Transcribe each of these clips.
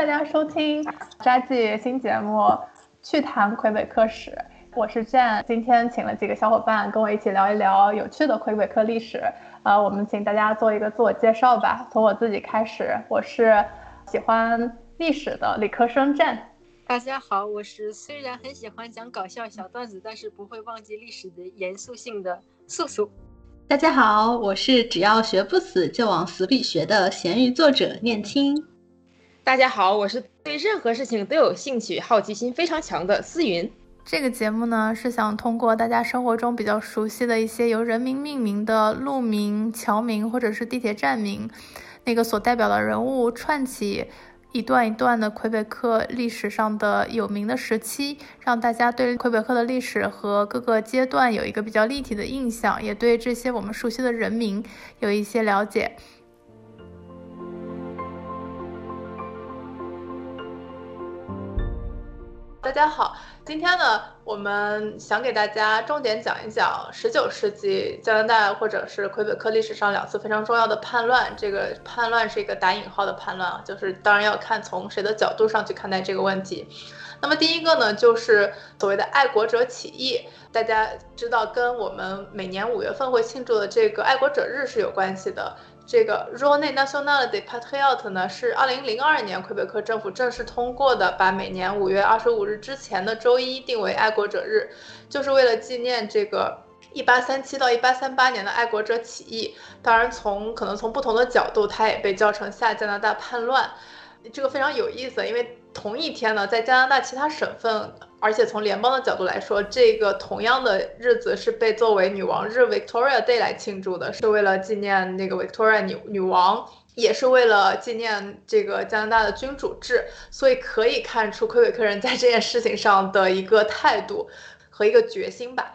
大家收听扎记新节目《趣谈魁北克史》，我是 Jane，今天请了几个小伙伴跟我一起聊一聊有趣的魁北克历史。呃，我们请大家做一个自我介绍吧，从我自己开始，我是喜欢历史的理科生 Jane。大家好，我是虽然很喜欢讲搞笑小段子，但是不会忘记历史的严肃性的素素。大家好，我是只要学不死就往死里学的咸鱼作者念青。大家好，我是对任何事情都有兴趣、好奇心非常强的思云。这个节目呢，是想通过大家生活中比较熟悉的一些由人名命名的路名、桥名或者是地铁站名，那个所代表的人物串起。一段一段的魁北克历史上的有名的时期，让大家对魁北克的历史和各个阶段有一个比较立体的印象，也对这些我们熟悉的人名有一些了解。大家好。今天呢，我们想给大家重点讲一讲十九世纪加拿大或者是魁北克历史上两次非常重要的叛乱。这个叛乱是一个打引号的叛乱啊，就是当然要看从谁的角度上去看待这个问题。那么第一个呢，就是所谓的爱国者起义，大家知道跟我们每年五月份会庆祝的这个爱国者日是有关系的。这个 Journée nationale des patriotes 呢，是二零零二年魁北克政府正式通过的，把每年五月二十五日之前的周一定为爱国者日，就是为了纪念这个一八三七到一八三八年的爱国者起义。当然，从可能从不同的角度，它也被叫成下加拿大叛乱。这个非常有意思，因为同一天呢，在加拿大其他省份。而且从联邦的角度来说，这个同样的日子是被作为女王日 （Victoria Day） 来庆祝的，是为了纪念那个 Victoria 女女王，也是为了纪念这个加拿大的君主制。所以可以看出魁北克人在这件事情上的一个态度和一个决心吧。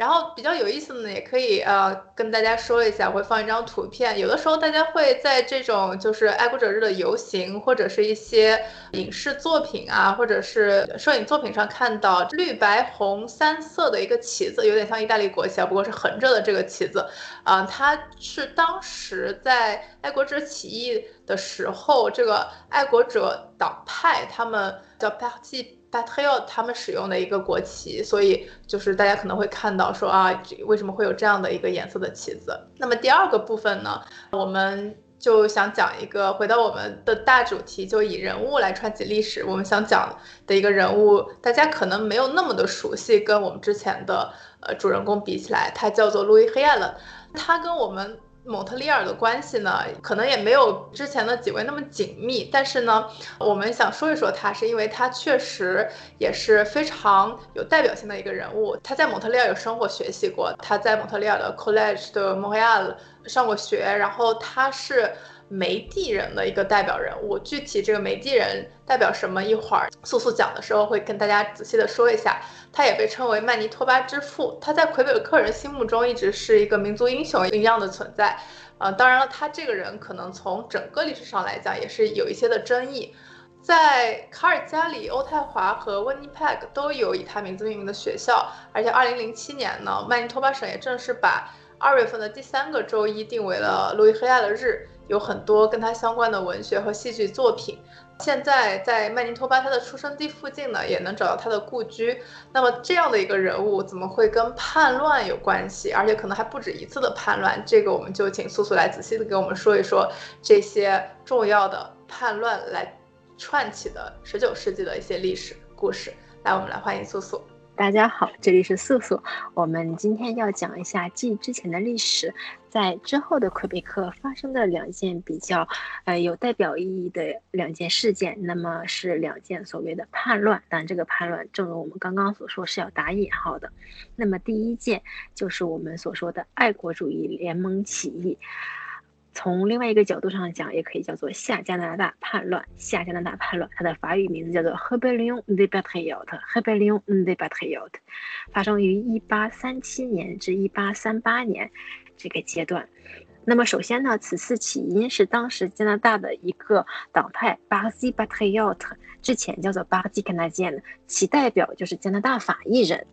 然后比较有意思的呢，也可以呃跟大家说一下，我会放一张图片。有的时候大家会在这种就是爱国者日的游行，或者是一些影视作品啊，或者是摄影作品上看到绿白红三色的一个旗子，有点像意大利国旗啊，不过是横着的这个旗子，啊，它是当时在爱国者起义的时候，这个爱国者党派他们叫 Parti。但黑尔他们使用的一个国旗，所以就是大家可能会看到说啊，为什么会有这样的一个颜色的旗子？那么第二个部分呢，我们就想讲一个回到我们的大主题，就以人物来串起历史。我们想讲的一个人物，大家可能没有那么的熟悉，跟我们之前的呃主人公比起来，他叫做路易黑暗了，他跟我们。蒙特利尔的关系呢，可能也没有之前的几位那么紧密，但是呢，我们想说一说他，是因为他确实也是非常有代表性的一个人物。他在蒙特利尔有生活学习过，他在蒙特利尔的 College 的 Montreal 上过学，然后他是。梅地人的一个代表人物，具体这个梅地人代表什么？一会儿素素讲的时候会跟大家仔细的说一下。他也被称为曼尼托巴之父，他在魁北克人心目中一直是一个民族英雄一样的存在。呃，当然了，他这个人可能从整个历史上来讲也是有一些的争议。在卡尔加里、渥太华和温尼佩克都有以他名字命名的学校，而且2007年呢，曼尼托巴省也正式把二月份的第三个周一定为了路易黑亚的日。有很多跟他相关的文学和戏剧作品。现在在曼尼托巴他的出生地附近呢，也能找到他的故居。那么这样的一个人物，怎么会跟叛乱有关系？而且可能还不止一次的叛乱。这个我们就请素素来仔细的给我们说一说这些重要的叛乱来串起的十九世纪的一些历史故事。来，我们来欢迎素素。大家好，这里是素素。我们今天要讲一下继之前的历史，在之后的魁北克发生的两件比较，呃，有代表意义的两件事件。那么是两件所谓的叛乱，但这个叛乱，正如我们刚刚所说，是要打引号的。那么第一件就是我们所说的爱国主义联盟起义。从另外一个角度上讲，也可以叫做下加拿大叛乱。下加拿大叛乱，它的法语名字叫做 h e b e l l i o n des Patriotes。Rebellion des Patriotes，发生于1837年至1838年这个阶段。那么首先呢，此次起因是当时加拿大的一个党派 Parti Patriot，之前叫做 Parti Canadien，其代表就是加拿大法裔人。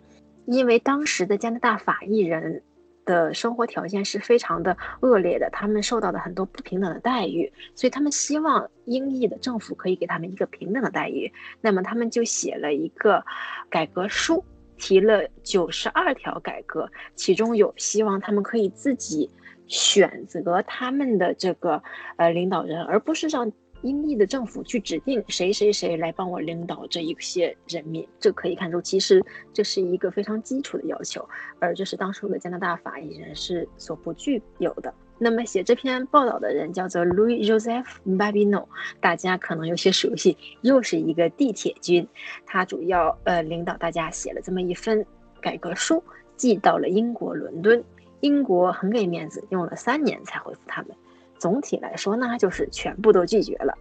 因为当时的加拿大法裔人。的生活条件是非常的恶劣的，他们受到的很多不平等的待遇，所以他们希望英裔的政府可以给他们一个平等的待遇。那么他们就写了一个改革书，提了九十二条改革，其中有希望他们可以自己选择他们的这个呃领导人，而不是让。英裔的政府去指定谁谁谁来帮我领导这一些人民，这可以看出，其实这是一个非常基础的要求，而这是当初的加拿大法裔人士所不具有的。那么写这篇报道的人叫做 Louis Joseph Babineau，大家可能有些熟悉，又是一个地铁军，他主要呃领导大家写了这么一份改革书，寄到了英国伦敦，英国很给面子，用了三年才回复他们。总体来说呢，就是全部都拒绝了，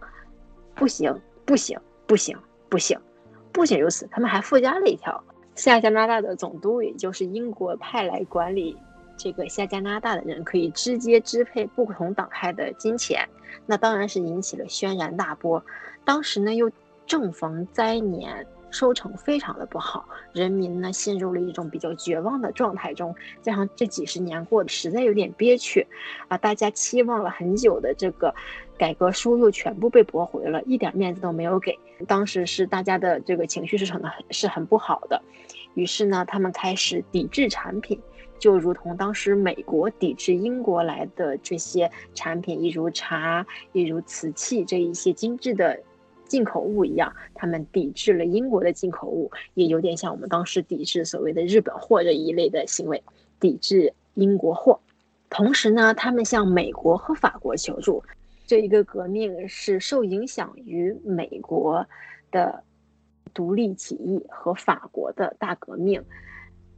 不行，不行，不行，不行，不仅如此，他们还附加了一条：下加拿大的总督，也就是英国派来管理这个下加拿大的人，可以直接支配不同党派的金钱。那当然是引起了轩然大波。当时呢，又正逢灾年。收成非常的不好，人民呢陷入了一种比较绝望的状态中，加上这几十年过得实在有点憋屈，啊，大家期望了很久的这个改革书又全部被驳回了，一点面子都没有给。当时是大家的这个情绪是很是很不好的，于是呢，他们开始抵制产品，就如同当时美国抵制英国来的这些产品，一如茶，一如瓷器这一些精致的。进口物一样，他们抵制了英国的进口物，也有点像我们当时抵制所谓的日本货这一类的行为，抵制英国货。同时呢，他们向美国和法国求助。这一个革命是受影响于美国的独立起义和法国的大革命。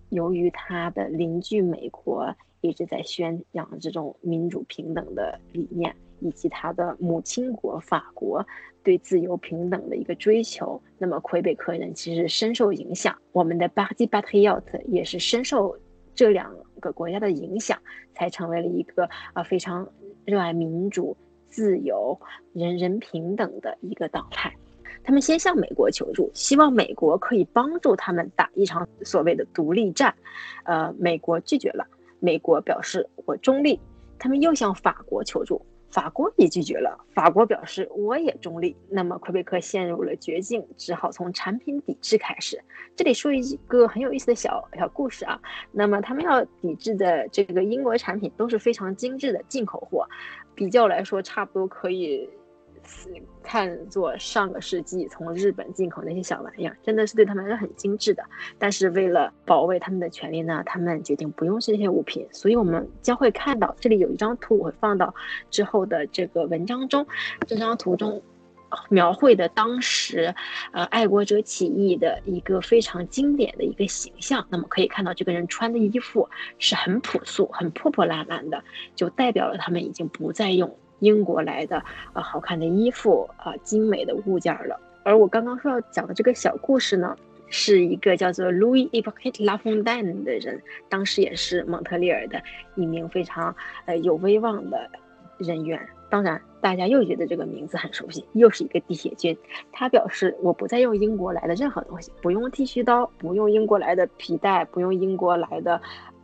由于他的邻居美国一直在宣扬这种民主平等的理念。以及他的母亲国法国对自由平等的一个追求，那么魁北克人其实深受影响。我们的巴基巴特亚特也是深受这两个国家的影响，才成为了一个啊非常热爱民主、自由、人人平等的一个党派。他们先向美国求助，希望美国可以帮助他们打一场所谓的独立战。呃，美国拒绝了，美国表示我中立。他们又向法国求助。法国也拒绝了。法国表示我也中立。那么魁北克陷入了绝境，只好从产品抵制开始。这里说一个很有意思的小小故事啊。那么他们要抵制的这个英国产品都是非常精致的进口货，比较来说差不多可以。看作上个世纪从日本进口那些小玩意儿，真的是对他们来说很精致的。但是为了保卫他们的权利呢，他们决定不用这些物品。所以我们将会看到，这里有一张图，我会放到之后的这个文章中。这张图中描绘的当时，呃，爱国者起义的一个非常经典的一个形象。那么可以看到，这个人穿的衣服是很朴素、很破破烂烂的，就代表了他们已经不再用。英国来的啊，好看的衣服啊，精美的物件了。而我刚刚说要讲的这个小故事呢，是一个叫做 Louis e p o q u e Lafondin 的人，当时也是蒙特利尔的一名非常呃有威望的人员。当然，大家又觉得这个名字很熟悉，又是一个地铁军。他表示：“我不再用英国来的任何东西，不用剃须刀，不用英国来的皮带，不用英国来的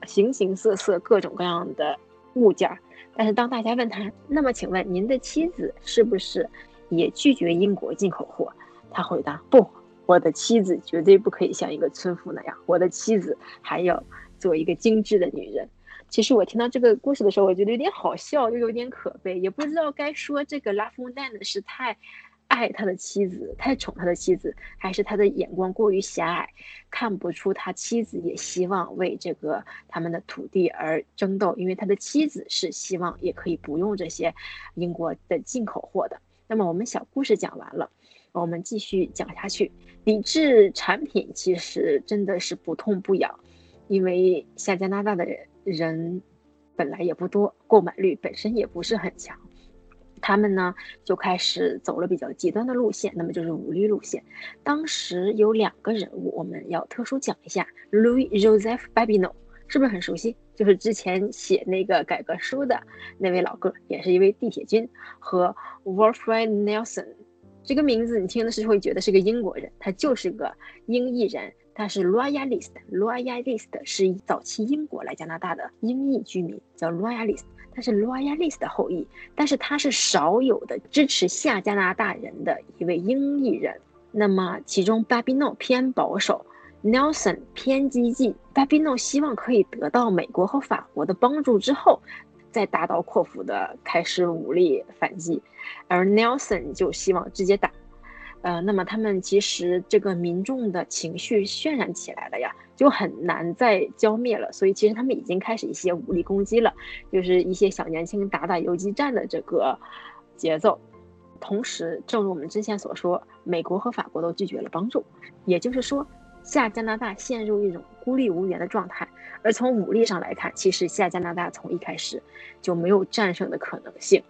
形形色色各种各样的物件。”但是当大家问他，那么请问您的妻子是不是也拒绝英国进口货？他回答：不，我的妻子绝对不可以像一个村妇那样，我的妻子还要做一个精致的女人。其实我听到这个故事的时候，我觉得有点好笑，又有点可悲，也不知道该说这个拉风蛋的是太。爱他的妻子，太宠他的妻子，还是他的眼光过于狭隘，看不出他妻子也希望为这个他们的土地而争斗，因为他的妻子是希望也可以不用这些英国的进口货的。那么我们小故事讲完了，我们继续讲下去。抵制产品其实真的是不痛不痒，因为下加拿大的人本来也不多，购买率本身也不是很强。他们呢就开始走了比较极端的路线，那么就是武力路线。当时有两个人物，我们要特殊讲一下：Louis Joseph Babineau，是不是很熟悉？就是之前写那个改革书的那位老哥，也是一位地铁军。和 Wilfred Nelson，这个名字你听的是会觉得是个英国人，他就是个英裔人，他是 Royalist，Royalist 是早期英国来加拿大的英裔居民，叫 Royalist，他是 Royalist 的后裔，但是他是少有的支持下加拿大人的一位英裔人。那么其中 Babino 偏保守，Nelson 偏激进，Babino 希望可以得到美国和法国的帮助之后，再大刀阔斧的开始武力反击，而 Nelson 就希望直接打。呃，那么他们其实这个民众的情绪渲染起来了呀，就很难再浇灭了。所以其实他们已经开始一些武力攻击了，就是一些小年轻打打游击战的这个节奏。同时，正如我们之前所说，美国和法国都拒绝了帮助，也就是说，下加拿大陷入一种孤立无援的状态。而从武力上来看，其实下加拿大从一开始就没有战胜的可能性。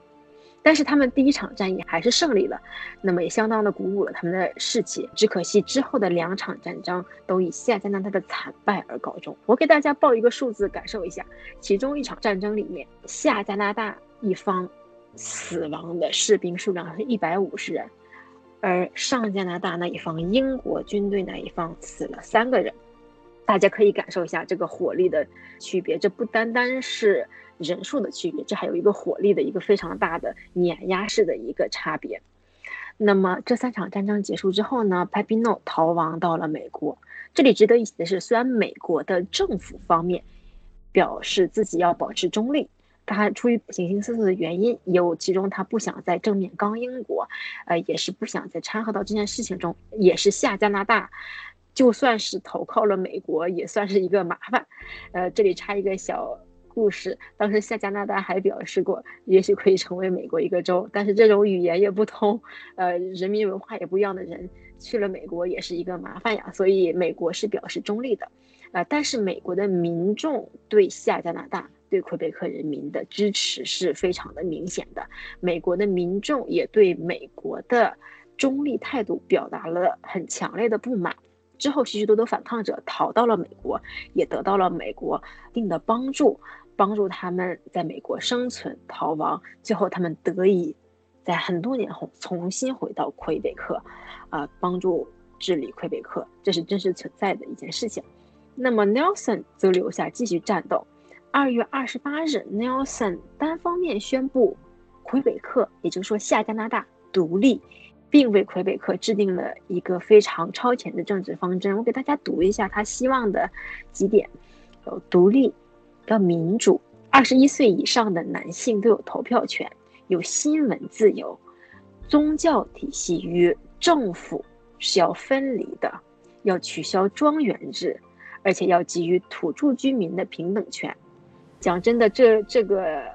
但是他们第一场战役还是胜利了，那么也相当的鼓舞了他们的士气。只可惜之后的两场战争都以下加拿大的惨败而告终。我给大家报一个数字，感受一下，其中一场战争里面，下加拿大一方死亡的士兵数量是一百五十人，而上加拿大那一方英国军队那一方死了三个人。大家可以感受一下这个火力的区别，这不单单是。人数的区别，这还有一个火力的一个非常大的碾压式的一个差别。那么这三场战争结束之后呢 p a p i n o 逃亡到了美国。这里值得一提的是，虽然美国的政府方面表示自己要保持中立，他出于形形色色的原因，有其中他不想在正面刚英国，呃，也是不想再掺和到这件事情中，也是下加拿大，就算是投靠了美国，也算是一个麻烦。呃，这里插一个小。故事当时下加拿大还表示过，也许可以成为美国一个州，但是这种语言也不通，呃，人民文化也不一样的人去了美国也是一个麻烦呀。所以美国是表示中立的，啊，但是美国的民众对下加拿大、对魁北克人民的支持是非常的明显的。美国的民众也对美国的中立态度表达了很强烈的不满。之后，许许多多反抗者逃到了美国，也得到了美国一定的帮助。帮助他们在美国生存、逃亡，最后他们得以在很多年后重新回到魁北克，啊，帮助治理魁北克，这是真实存在的一件事情。那么 Nelson 则留下继续战斗。二月二十八日，Nelson 单方面宣布魁北克，也就是说下加拿大独立，并为魁北克制定了一个非常超前的政治方针。我给大家读一下他希望的几点：有独立。要民主，二十一岁以上的男性都有投票权，有新闻自由，宗教体系与政府是要分离的，要取消庄园制，而且要给予土著居民的平等权。讲真的，这这个。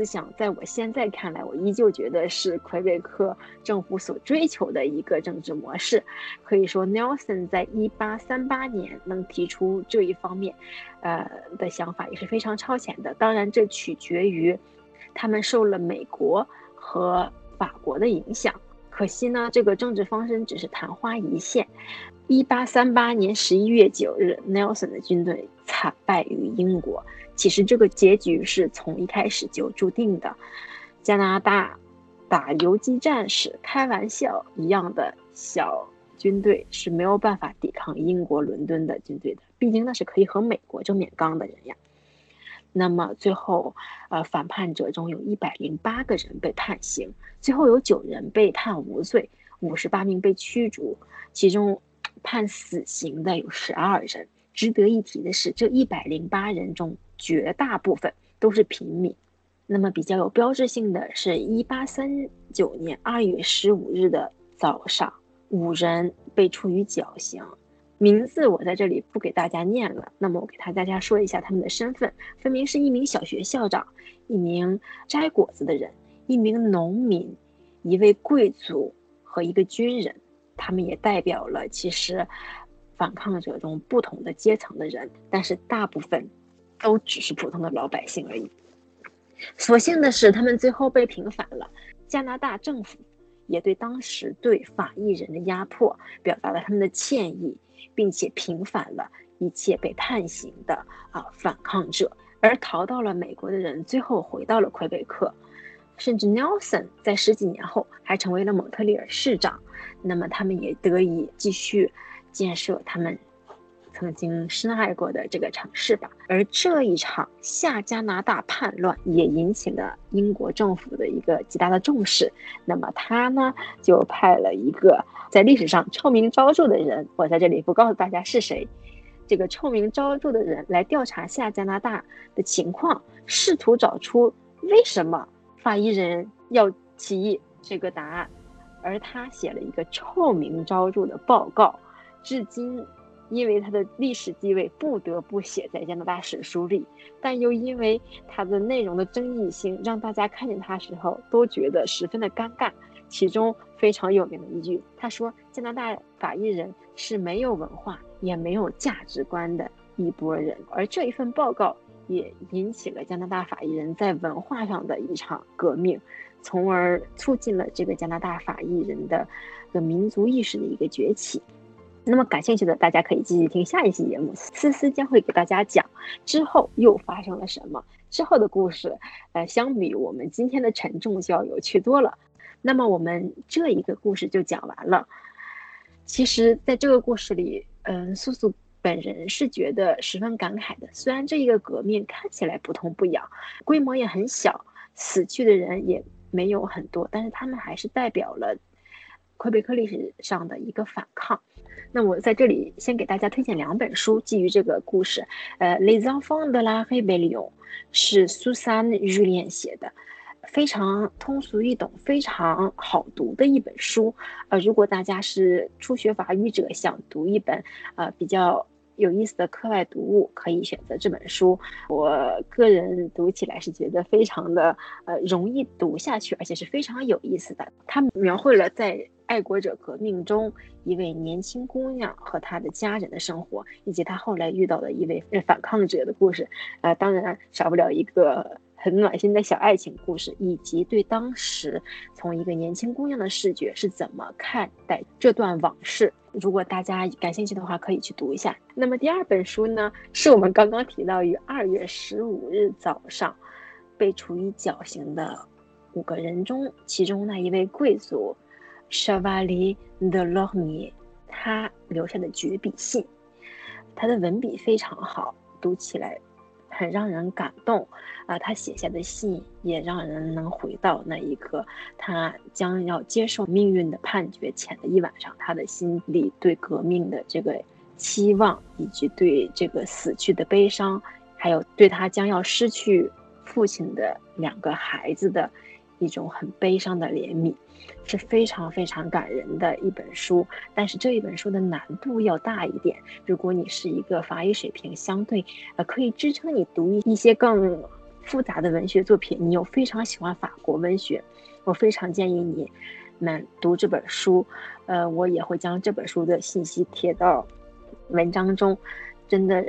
思想在我现在看来，我依旧觉得是魁北克政府所追求的一个政治模式。可以说，Nelson 在一八三八年能提出这一方面，呃的想法也是非常超前的。当然，这取决于他们受了美国和法国的影响。可惜呢，这个政治方针只是昙花一现。一八三八年十一月九日，Nelson 的军队惨败于英国。其实这个结局是从一开始就注定的。加拿大打游击战时开玩笑一样的小军队是没有办法抵抗英国伦敦的军队的，毕竟那是可以和美国正面刚的人呀。那么最后，呃，反叛者中有一百零八个人被判刑，最后有九人被判无罪，五十八名被驱逐，其中判死刑的有十二人。值得一提的是，这一百零八人中。绝大部分都是平民。那么比较有标志性的是，一八三九年二月十五日的早上，五人被处于绞刑，名字我在这里不给大家念了。那么我给大家说一下他们的身份，分别是一名小学校长、一名摘果子的人、一名农民、一位贵族和一个军人。他们也代表了其实反抗者中不同的阶层的人，但是大部分。都只是普通的老百姓而已。所幸的是，他们最后被平反了。加拿大政府也对当时对法裔人的压迫表达了他们的歉意，并且平反了一切被判刑的啊反抗者。而逃到了美国的人最后回到了魁北克，甚至 Nelson 在十几年后还成为了蒙特利尔市长。那么他们也得以继续建设他们曾经深爱过的这个城市吧。而这一场下加拿大叛乱也引起了英国政府的一个极大的重视。那么他呢，就派了一个在历史上臭名昭著的人，我在这里不告诉大家是谁。这个臭名昭著的人来调查下加拿大的情况，试图找出为什么法医人要起义这个答案。而他写了一个臭名昭著的报告，至今因为他的历史地位不得不写在加拿大史书里，但又因为他的内容的争议性，让大家看见他时候都觉得十分的尴尬。其中非常有名的一句，他说：“加拿大法裔人是没有文化也没有价值观的一波人。”而这一份报告也引起了加拿大法裔人在文化上的一场革命。从而促进了这个加拿大法裔人的个民族意识的一个崛起。那么感兴趣的大家可以继续听下一期节目，思思将会给大家讲之后又发生了什么。之后的故事，呃，相比我们今天的沉重就要有趣多了。那么我们这一个故事就讲完了。其实，在这个故事里，嗯，素素本人是觉得十分感慨的。虽然这一个革命看起来不痛不痒，规模也很小，死去的人也。没有很多，但是他们还是代表了魁北克历史上的一个反抗。那我在这里先给大家推荐两本书，基于这个故事。呃，《Les Enfants de la Rébellion》是 susan julien 写的，非常通俗易懂、非常好读的一本书。呃，如果大家是初学法语者，想读一本呃比较。有意思的课外读物可以选择这本书，我个人读起来是觉得非常的呃容易读下去，而且是非常有意思的。它描绘了在爱国者革命中一位年轻姑娘和她的家人的生活，以及她后来遇到的一位反抗者的故事。呃，当然少不了一个。很暖心的小爱情故事，以及对当时从一个年轻姑娘的视觉是怎么看待这段往事。如果大家感兴趣的话，可以去读一下。那么第二本书呢，是我们刚刚提到于二月十五日早上被处以绞刑的五个人中，其中那一位贵族 s h a v a l i de l o r m i 他留下的绝笔信，他的文笔非常好，读起来。很让人感动啊！他写下的信也让人能回到那一刻，他将要接受命运的判决前的一晚上，他的心里对革命的这个期望，以及对这个死去的悲伤，还有对他将要失去父亲的两个孩子的一种很悲伤的怜悯。是非常非常感人的一本书，但是这一本书的难度要大一点。如果你是一个法语水平相对呃可以支撑你读一一些更复杂的文学作品，你又非常喜欢法国文学，我非常建议你们读这本书。呃，我也会将这本书的信息贴到文章中，真的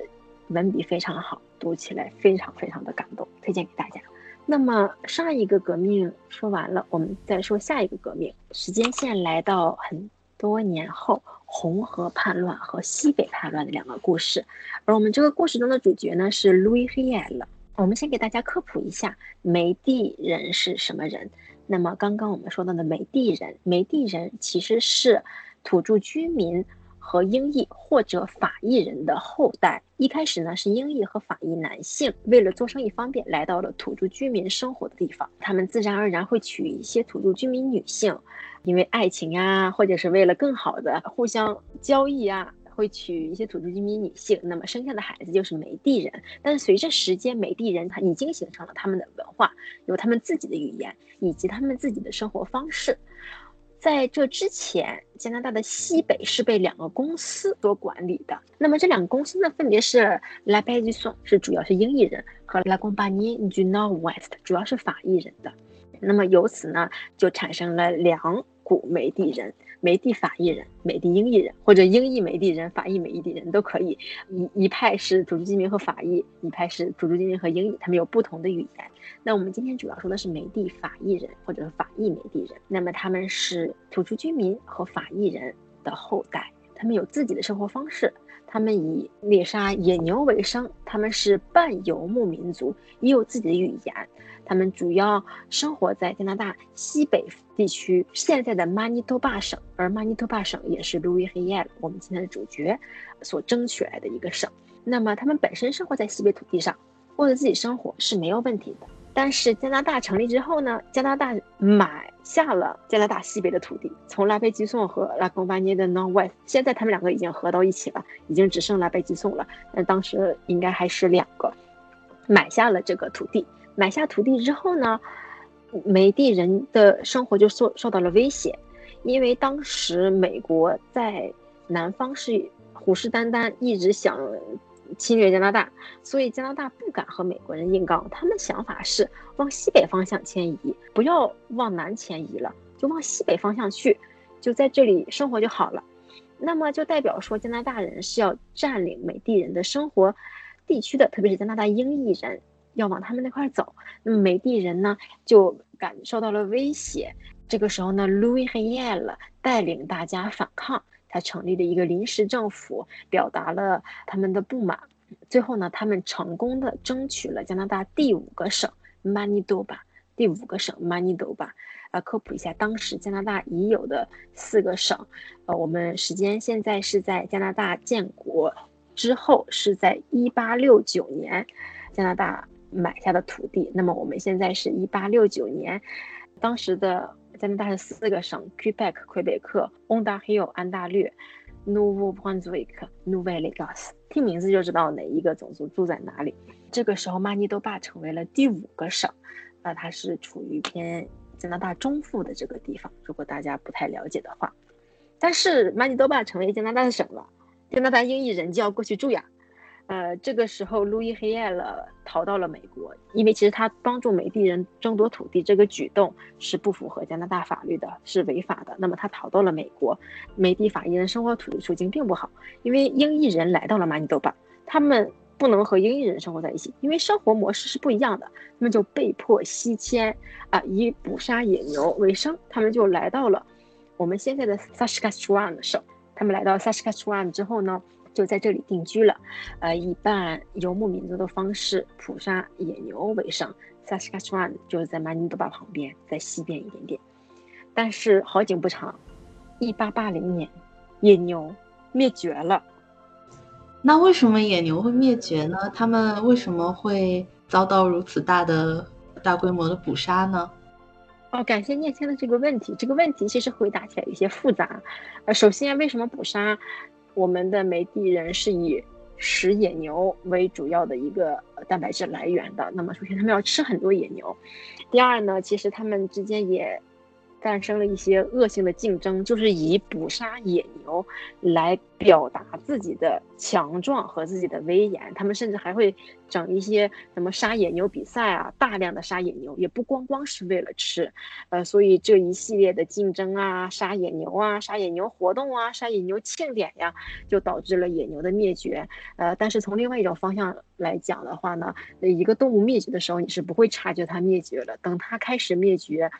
文笔非常好，读起来非常非常的感动，推荐给大家。那么上一个革命说完了，我们再说下一个革命。时间线来到很多年后，红河叛乱和西北叛乱的两个故事。而我们这个故事中的主角呢是 Louis Riel。我们先给大家科普一下梅地人是什么人。那么刚刚我们说到的梅地人，梅地人其实是土著居民。和英裔或者法裔人的后代，一开始呢是英裔和法裔男性，为了做生意方便，来到了土著居民生活的地方。他们自然而然会娶一些土著居民女性，因为爱情呀，或者是为了更好的互相交易啊，会娶一些土著居民女性。那么生下的孩子就是梅地人。但是随着时间，梅地人他已经形成了他们的文化，有他们自己的语言以及他们自己的生活方式。在这之前，加拿大的西北是被两个公司所管理的。那么这两个公司呢，分别是 La b a i s o n 是主要是英裔人，和 La Compagnie du Nord-Ouest 主要是法裔人的。那么由此呢，就产生了两股梅地人。美地法裔人、美地英裔人，或者英裔美地人、法裔梅地人都可以。一一派是土著居民和法裔，一派是土著居民和英裔，他们有不同的语言。那我们今天主要说的是美地法裔人，或者是法裔美地人。那么他们是土著居民和法裔人的后代，他们有自己的生活方式，他们以猎杀野牛为生，他们是半游牧民族，也有自己的语言。他们主要生活在加拿大西北地区，现在的马尼托巴省，而马尼托巴省也是路易黑耶我们今天的主角所争取来的一个省。那么他们本身生活在西北土地上，过着自己生活是没有问题的。但是加拿大成立之后呢，加拿大买下了加拿大西北的土地，从拉贝基颂和拉贡巴涅的 North West，现在他们两个已经合到一起了，已经只剩拉贝基颂了。那当时应该还是两个，买下了这个土地。买下土地之后呢，美地人的生活就受受到了威胁，因为当时美国在南方是虎视眈眈，一直想。侵略加拿大，所以加拿大不敢和美国人硬刚。他们想法是往西北方向迁移，不要往南迁移了，就往西北方向去，就在这里生活就好了。那么就代表说，加拿大人是要占领美帝人的生活地区的，特别是加拿大英裔人要往他们那块走。那么美帝人呢，就感受到了威胁。这个时候呢，Louis Riel 带领大家反抗。他成立了一个临时政府，表达了他们的不满。最后呢，他们成功的争取了加拿大第五个省马尼多巴。第五个省马尼多巴，呃，科普一下，当时加拿大已有的四个省。呃，我们时间现在是在加拿大建国之后，是在一八六九年，加拿大买下的土地。那么我们现在是一八六九年，当时的。加拿大是四个省：Quebec（ 魁北克）、Ontario（ 安大略）、Nouveau-Brunswick（ Nouvelle-Écosse）。听名字就知道哪一个种族住在哪里。这个时候，马尼多巴成为了第五个省，那它是处于偏加拿大中部的这个地方。如果大家不太了解的话，但是马尼多巴成为加拿大的省了，加拿大英裔人就要过去住呀。呃，这个时候，路易黑夜了逃到了美国，因为其实他帮助美地人争夺土地这个举动是不符合加拿大法律的，是违法的。那么他逃到了美国，美地法裔人生活土地处境并不好，因为英裔人来到了马尼多巴，他们不能和英裔人生活在一起，因为生活模式是不一样的，他们就被迫西迁啊，以捕杀野牛为生，他们就来到了我们现在的 Saskatchewan 省。他们来到 Saskatchewan 之后呢？就在这里定居了，呃，以半游牧民族的方式捕杀野牛为生。Saskatchewan 就是在马尼多巴旁边，在西边一点点。但是好景不长，一八八零年，野牛灭绝了。那为什么野牛会灭绝呢？他们为什么会遭到如此大的大规模的捕杀呢？哦，感谢念谦的这个问题。这个问题其实回答起来有些复杂。呃，首先为什么捕杀？我们的梅地人是以食野牛为主要的一个蛋白质来源的。那么，首先他们要吃很多野牛。第二呢，其实他们之间也。诞生了一些恶性的竞争，就是以捕杀野牛来表达自己的强壮和自己的威严。他们甚至还会整一些什么杀野牛比赛啊，大量的杀野牛，也不光光是为了吃。呃，所以这一系列的竞争啊，杀野牛啊，杀野牛活动啊，杀野牛庆典呀，就导致了野牛的灭绝。呃，但是从另外一种方向来讲的话呢，一个动物灭绝的时候，你是不会察觉它灭绝了，等它开始灭绝。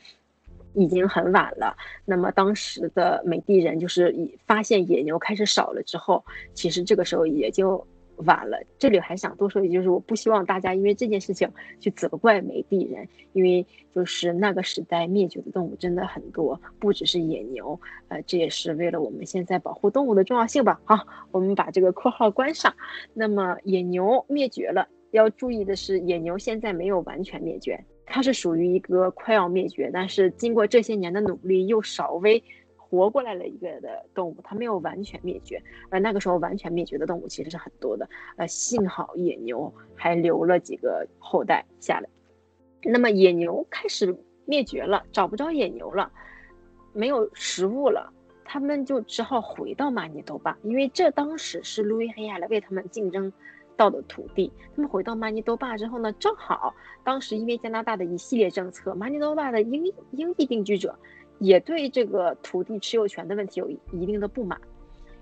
已经很晚了。那么当时的美帝人就是以发现野牛开始少了之后，其实这个时候也就晚了。这里还想多说一句，就是我不希望大家因为这件事情去责怪美帝人，因为就是那个时代灭绝的动物真的很多，不只是野牛。呃，这也是为了我们现在保护动物的重要性吧。好，我们把这个括号关上。那么野牛灭绝了，要注意的是，野牛现在没有完全灭绝。它是属于一个快要灭绝，但是经过这些年的努力又稍微活过来了一个的动物，它没有完全灭绝。而那个时候完全灭绝的动物其实是很多的，呃，幸好野牛还留了几个后代下来。那么野牛开始灭绝了，找不着野牛了，没有食物了，他们就只好回到马尼多巴，因为这当时是路易黑亚来为他们竞争。到的土地，他们回到马尼多巴之后呢，正好当时因为加拿大的一系列政策，马尼多巴的英英裔定居者也对这个土地持有权的问题有一定的不满，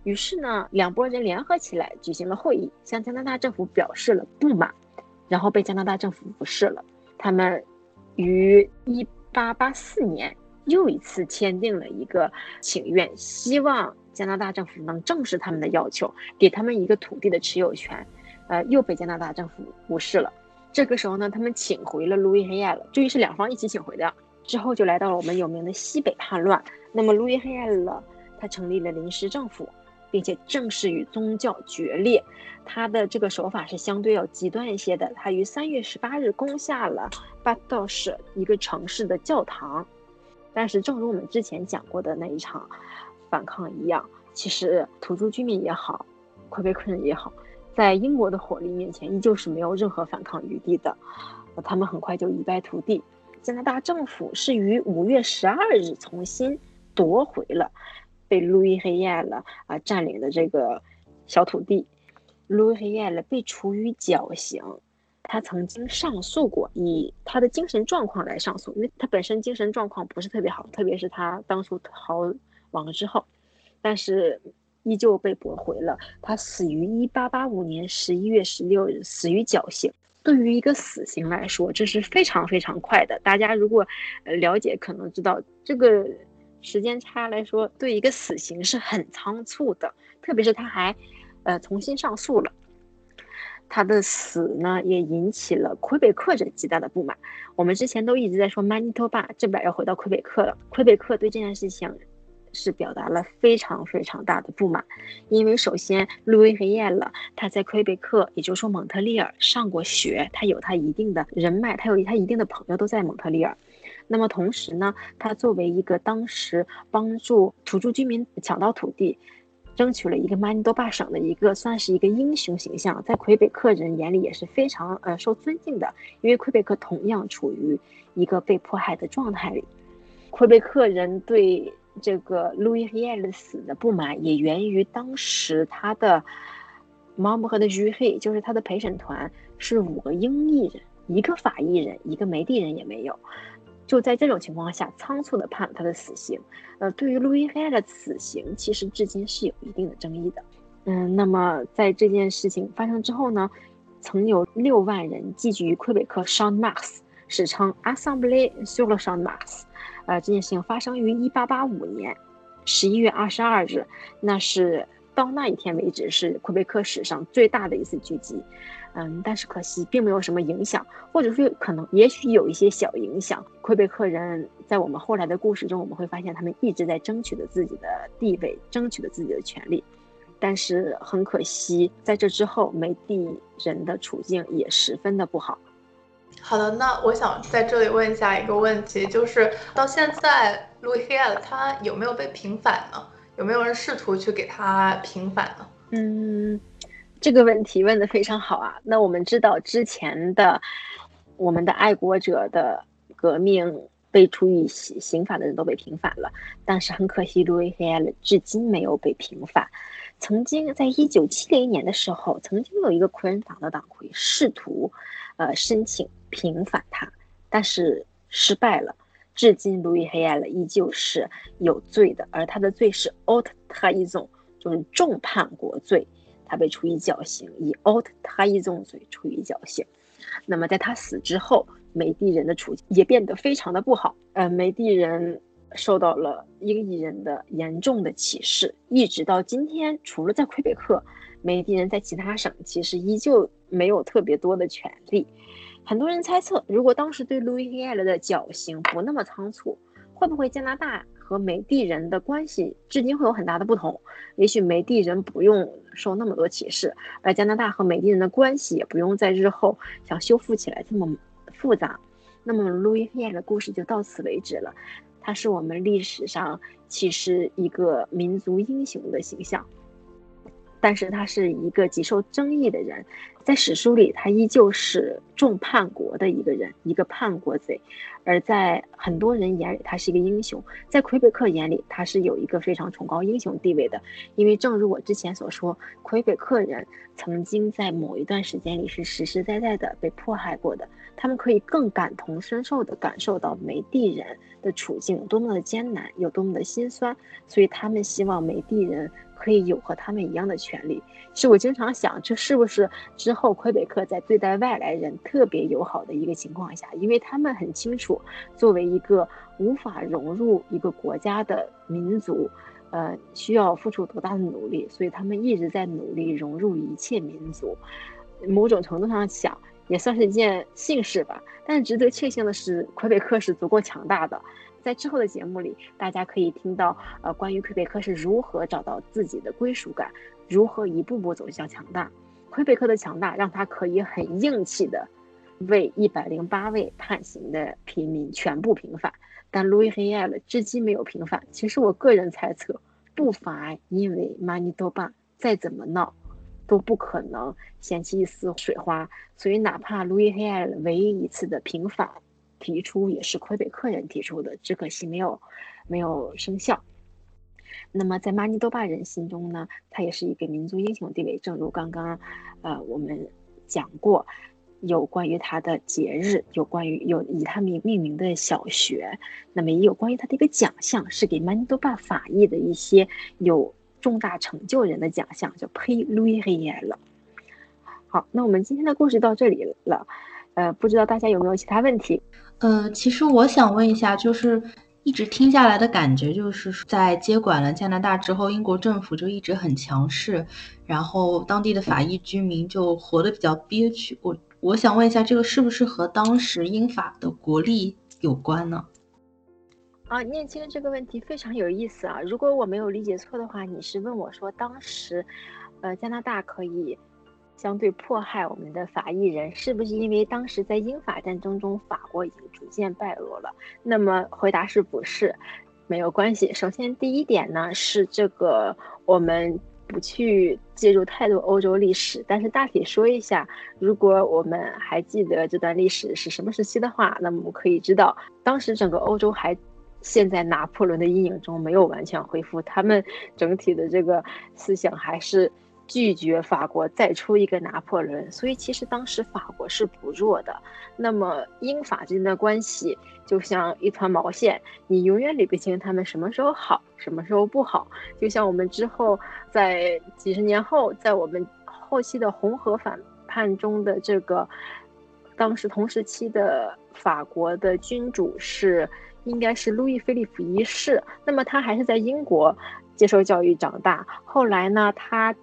于是呢，两拨人联合起来举行了会议，向加拿大政府表示了不满，然后被加拿大政府无视了。他们于一八八四年又一次签订了一个请愿，希望加拿大政府能正视他们的要求，给他们一个土地的持有权。呃，又被加拿大政府无视了。这个时候呢，他们请回了路易黑亚了，注意是两方一起请回的。之后就来到了我们有名的西北叛乱。那么路易黑亚了，他成立了临时政府，并且正式与宗教决裂。他的这个手法是相对要极端一些的。他于三月十八日攻下了巴道士一个城市的教堂。但是，正如我们之前讲过的那一场反抗一样，其实土著居民也好，魁北克人也好。在英国的火力面前，依旧是没有任何反抗余地的。他们很快就一败涂地。加拿大政府是于五月十二日重新夺回了被路易黑亚了啊占领的这个小土地。路易黑亚了被处以绞刑。他曾经上诉过，以他的精神状况来上诉，因为他本身精神状况不是特别好，特别是他当初逃亡之后，但是。依旧被驳回了。他死于一八八五年十一月十六日，死于绞刑。对于一个死刑来说，这是非常非常快的。大家如果了解，可能知道这个时间差来说，对一个死刑是很仓促的。特别是他还呃重新上诉了，他的死呢也引起了魁北克人极大的不满。我们之前都一直在说曼尼托巴，这边要回到魁北克了。魁北克对这件事情。是表达了非常非常大的不满，因为首先路易黑耶了，他在魁北克，也就是说蒙特利尔上过学，他有他一定的人脉，他有他一定的朋友都在蒙特利尔。那么同时呢，他作为一个当时帮助土著居民抢到土地，争取了一个曼尼多巴省的一个算是一个英雄形象，在魁北克人眼里也是非常呃受尊敬的，因为魁北克同样处于一个被迫害的状态里，魁北克人对。这个路易黑尔的死的不满也源于当时他的毛姆和的居黑，就是他的陪审团是五个英裔人，一个法裔人，一个梅地人也没有。就在这种情况下，仓促的判了他的死刑。呃，对于路易黑尔的死刑，其实至今是有一定的争议的。嗯，那么在这件事情发生之后呢，曾有六万人聚集于魁北克 s h a n Max，史称 Assembly sur le Champ Max。呃，这件事情发生于一八八五年十一月二十二日，那是到那一天为止是魁北克史上最大的一次聚集。嗯，但是可惜并没有什么影响，或者说可能也许有一些小影响。魁北克人在我们后来的故事中，我们会发现他们一直在争取着自己的地位，争取着自己的权利。但是很可惜，在这之后，梅地人的处境也十分的不好。好的，那我想在这里问一下一个问题，就是到现在路易黑亚他有没有被平反呢？有没有人试图去给他平反呢？嗯，这个问题问的非常好啊。那我们知道之前的我们的爱国者的革命被处以刑刑法的人都被平反了，但是很可惜，路易黑亚至今没有被平反。曾经在一九七零年的时候，曾经有一个奎人党的党魁试图呃申请。平反他，但是失败了。至今，路易黑暗了依旧是有罪的，而他的罪是 out 他一种就是重叛国罪，他被处以绞刑，以 out 他一种罪处以绞刑。那么在他死之后，梅地人的处境也变得非常的不好。呃，梅地人受到了英裔人的严重的歧视，一直到今天，除了在魁北克，梅地人在其他省其实依旧没有特别多的权利。很多人猜测，如果当时对路易黑尔的绞刑不那么仓促，会不会加拿大和美地人的关系至今会有很大的不同？也许美地人不用受那么多歧视，而加拿大和美地人的关系也不用在日后想修复起来这么复杂。那么路易黑尔的故事就到此为止了。他是我们历史上其实一个民族英雄的形象。但是他是一个极受争议的人，在史书里，他依旧是重叛国的一个人，一个叛国贼；而在很多人眼里，他是一个英雄。在魁北克眼里，他是有一个非常崇高英雄地位的。因为正如我之前所说，魁北克人曾经在某一段时间里是实实在在的被迫害过的，他们可以更感同身受的感受到梅地人的处境多么的艰难，有多么的心酸，所以他们希望梅地人。可以有和他们一样的权利。其实我经常想，这是不是之后魁北克在对待外来人特别友好的一个情况下？因为他们很清楚，作为一个无法融入一个国家的民族，呃，需要付出多大的努力，所以他们一直在努力融入一切民族。某种程度上想，也算是一件幸事吧。但值得庆幸的是，魁北克是足够强大的。在之后的节目里，大家可以听到，呃，关于魁北克是如何找到自己的归属感，如何一步步走向强大。魁北克的强大让他可以很硬气的为一百零八位判刑的平民全部平反，但路易黑埃尔至今没有平反。其实我个人猜测，不乏因为马尼多巴再怎么闹，都不可能掀起一丝水花，所以哪怕路易黑埃尔唯一一次的平反提出也是魁北克人提出的，只可惜没有没有生效。那么在马尼多巴人心中呢，他也是一个民族英雄地位，正如刚刚呃我们讲过。有关于他的节日，有关于有以他命命名的小学，那么也有关于他的一个奖项，是给曼尼多巴法裔的一些有重大成就人的奖项，叫佩路易黑耶了。好，那我们今天的故事到这里了，呃，不知道大家有没有其他问题？呃，其实我想问一下，就是。一直听下来的感觉，就是在接管了加拿大之后，英国政府就一直很强势，然后当地的法裔居民就活得比较憋屈。我我想问一下，这个是不是和当时英法的国力有关呢？啊，念青这个问题非常有意思啊！如果我没有理解错的话，你是问我说，当时，呃，加拿大可以。相对迫害我们的法裔人，是不是因为当时在英法战争中，法国已经逐渐败落了？那么回答是不是？没有关系。首先，第一点呢是这个，我们不去介入太多欧洲历史，但是大体说一下，如果我们还记得这段历史是什么时期的话，那么我们可以知道，当时整个欧洲还陷在拿破仑的阴影中，没有完全恢复，他们整体的这个思想还是。拒绝法国再出一个拿破仑，所以其实当时法国是不弱的。那么英法之间的关系就像一团毛线，你永远理不清他们什么时候好，什么时候不好。就像我们之后在几十年后，在我们后期的红河反叛中的这个，当时同时期的法国的君主是应该是路易菲利普一世，那么他还是在英国接受教育长大，后来呢他。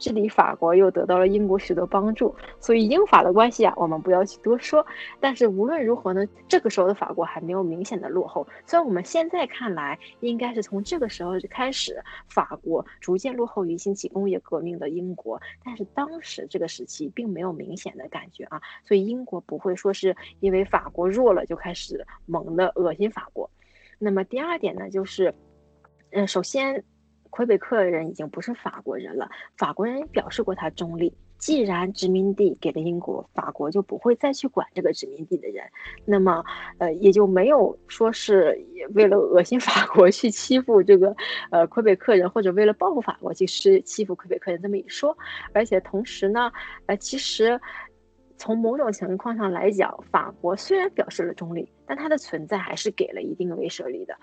治理法国又得到了英国许多帮助，所以英法的关系啊，我们不要去多说。但是无论如何呢，这个时候的法国还没有明显的落后。虽然我们现在看来，应该是从这个时候就开始，法国逐渐落后于兴起工业革命的英国，但是当时这个时期并没有明显的感觉啊，所以英国不会说是因为法国弱了就开始猛的恶心法国。那么第二点呢，就是，嗯，首先。魁北克人已经不是法国人了，法国人也表示过他中立。既然殖民地给了英国，法国就不会再去管这个殖民地的人，那么，呃，也就没有说是为了恶心法国去欺负这个，呃，魁北克人，或者为了报复法国去是欺负魁北克人这么一说。而且同时呢，呃，其实从某种情况上来讲，法国虽然表示了中立，但它的存在还是给了一定威慑力的。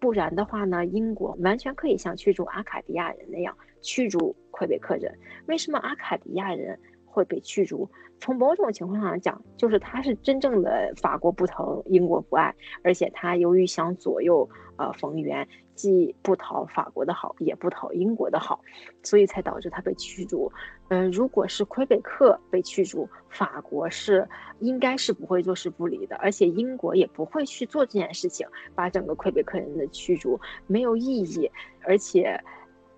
不然的话呢，英国完全可以像驱逐阿卡迪亚人那样驱逐魁北克人。为什么阿卡迪亚人会被驱逐？从某种情况上讲，就是他是真正的法国不疼，英国不爱，而且他由于想左右呃逢源。既不讨法国的好，也不讨英国的好，所以才导致他被驱逐。嗯，如果是魁北克被驱逐，法国是应该是不会坐视不理的，而且英国也不会去做这件事情，把整个魁北克人的驱逐没有意义，而且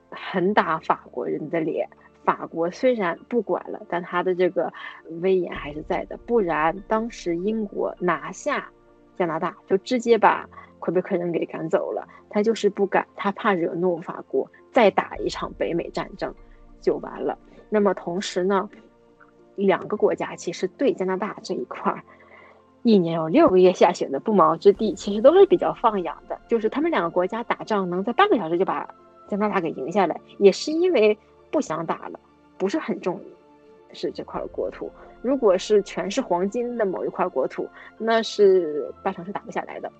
很打法国人的脸。法国虽然不管了，但他的这个威严还是在的。不然，当时英国拿下加拿大，就直接把。魁北克人给赶走了，他就是不敢，他怕惹怒法国，再打一场北美战争就完了。那么同时呢，两个国家其实对加拿大这一块儿，一年有六个月下雪的不毛之地，其实都是比较放养的。就是他们两个国家打仗能在半个小时就把加拿大给赢下来，也是因为不想打了，不是很重视这块国土。如果是全是黄金的某一块国土，那是八成是打不下来的。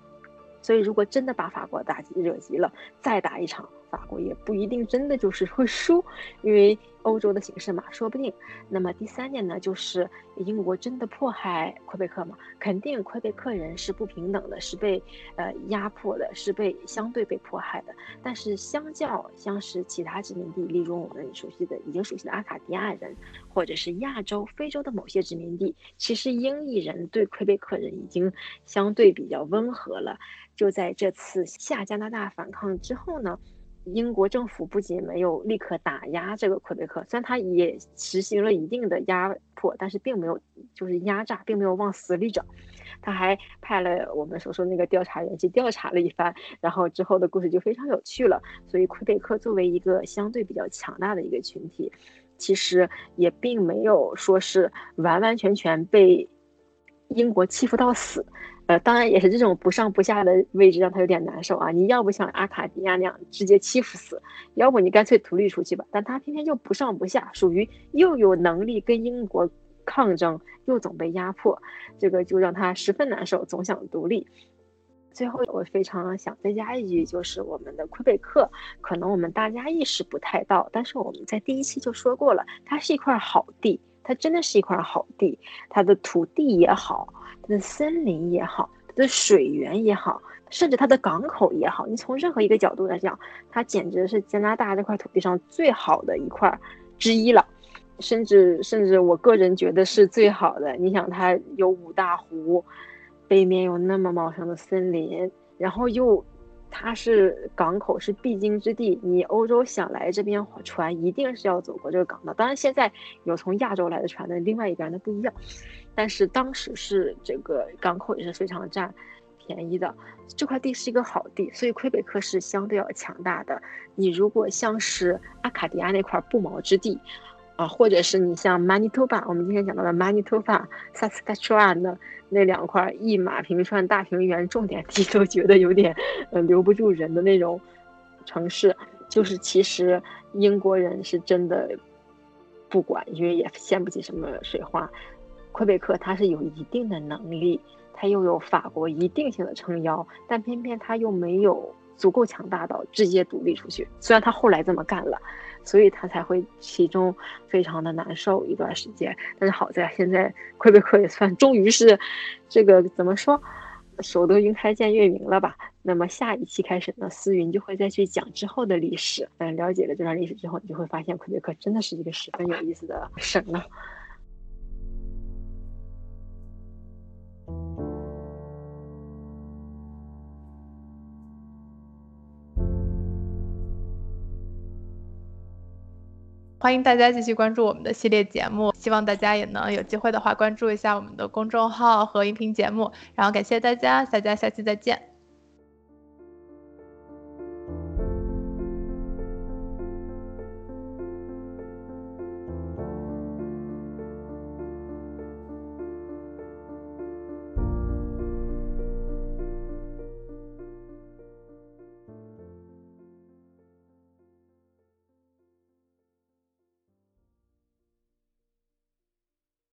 所以，如果真的把法国打急惹急了，再打一场，法国也不一定真的就是会输，因为欧洲的形势嘛，说不定。那么第三点呢，就是英国真的迫害魁北克嘛？肯定魁北克人是不平等的，是被呃压迫的，是被相对被迫害的。但是相较像是其他殖民地，例如我们熟悉的已经熟悉的阿卡迪亚人，或者是亚洲、非洲的某些殖民地，其实英裔人对魁北克人已经相对比较温和了。就在这次下加拿大反抗之后呢，英国政府不仅没有立刻打压这个魁北克，虽然他也实行了一定的压迫，但是并没有就是压榨，并没有往死里整，他还派了我们所说那个调查员去调查了一番，然后之后的故事就非常有趣了。所以魁北克作为一个相对比较强大的一个群体，其实也并没有说是完完全全被英国欺负到死。呃，当然也是这种不上不下的位置让他有点难受啊！你要不像阿卡迪亚那样直接欺负死，要不你干脆独立出去吧。但他偏偏又不上不下，属于又有能力跟英国抗争，又总被压迫，这个就让他十分难受，总想独立。最后，我非常想再加一句，就是我们的魁北克，可能我们大家意识不太到，但是我们在第一期就说过了，它是一块好地，它真的是一块好地，它的土地也好。的森林也好，它的水源也好，甚至它的港口也好，你从任何一个角度来讲，它简直是加拿大这块土地上最好的一块之一了。甚至甚至，我个人觉得是最好的。你想，它有五大湖，北面有那么茂盛的森林，然后又它是港口，是必经之地。你欧洲想来这边船，一定是要走过这个港的。当然，现在有从亚洲来的船的，另外一边那不一样。但是当时是这个港口也是非常占便宜的，这块地是一个好地，所以魁北克是相对要强大的。你如果像是阿卡迪亚那块不毛之地，啊，或者是你像 Manitoba，我们今天讲到的 Manitoba、Saskatchewan 的那两块一马平川大平原重点地，都觉得有点呃留不住人的那种城市，就是其实英国人是真的不管，因为也掀不起什么水花。魁北克它是有一定的能力，它又有法国一定性的撑腰，但偏偏它又没有足够强大到直接独立出去。虽然他后来这么干了，所以他才会其中非常的难受一段时间。但是好在现在魁北克也算终于是这个怎么说，守得云开见月明了吧？那么下一期开始呢，思云就会再去讲之后的历史。嗯，了解了这段历史之后，你就会发现魁北克真的是一个十分有意思的神了。欢迎大家继续关注我们的系列节目，希望大家也能有机会的话关注一下我们的公众号和音频节目。然后感谢大家，大家下期再见。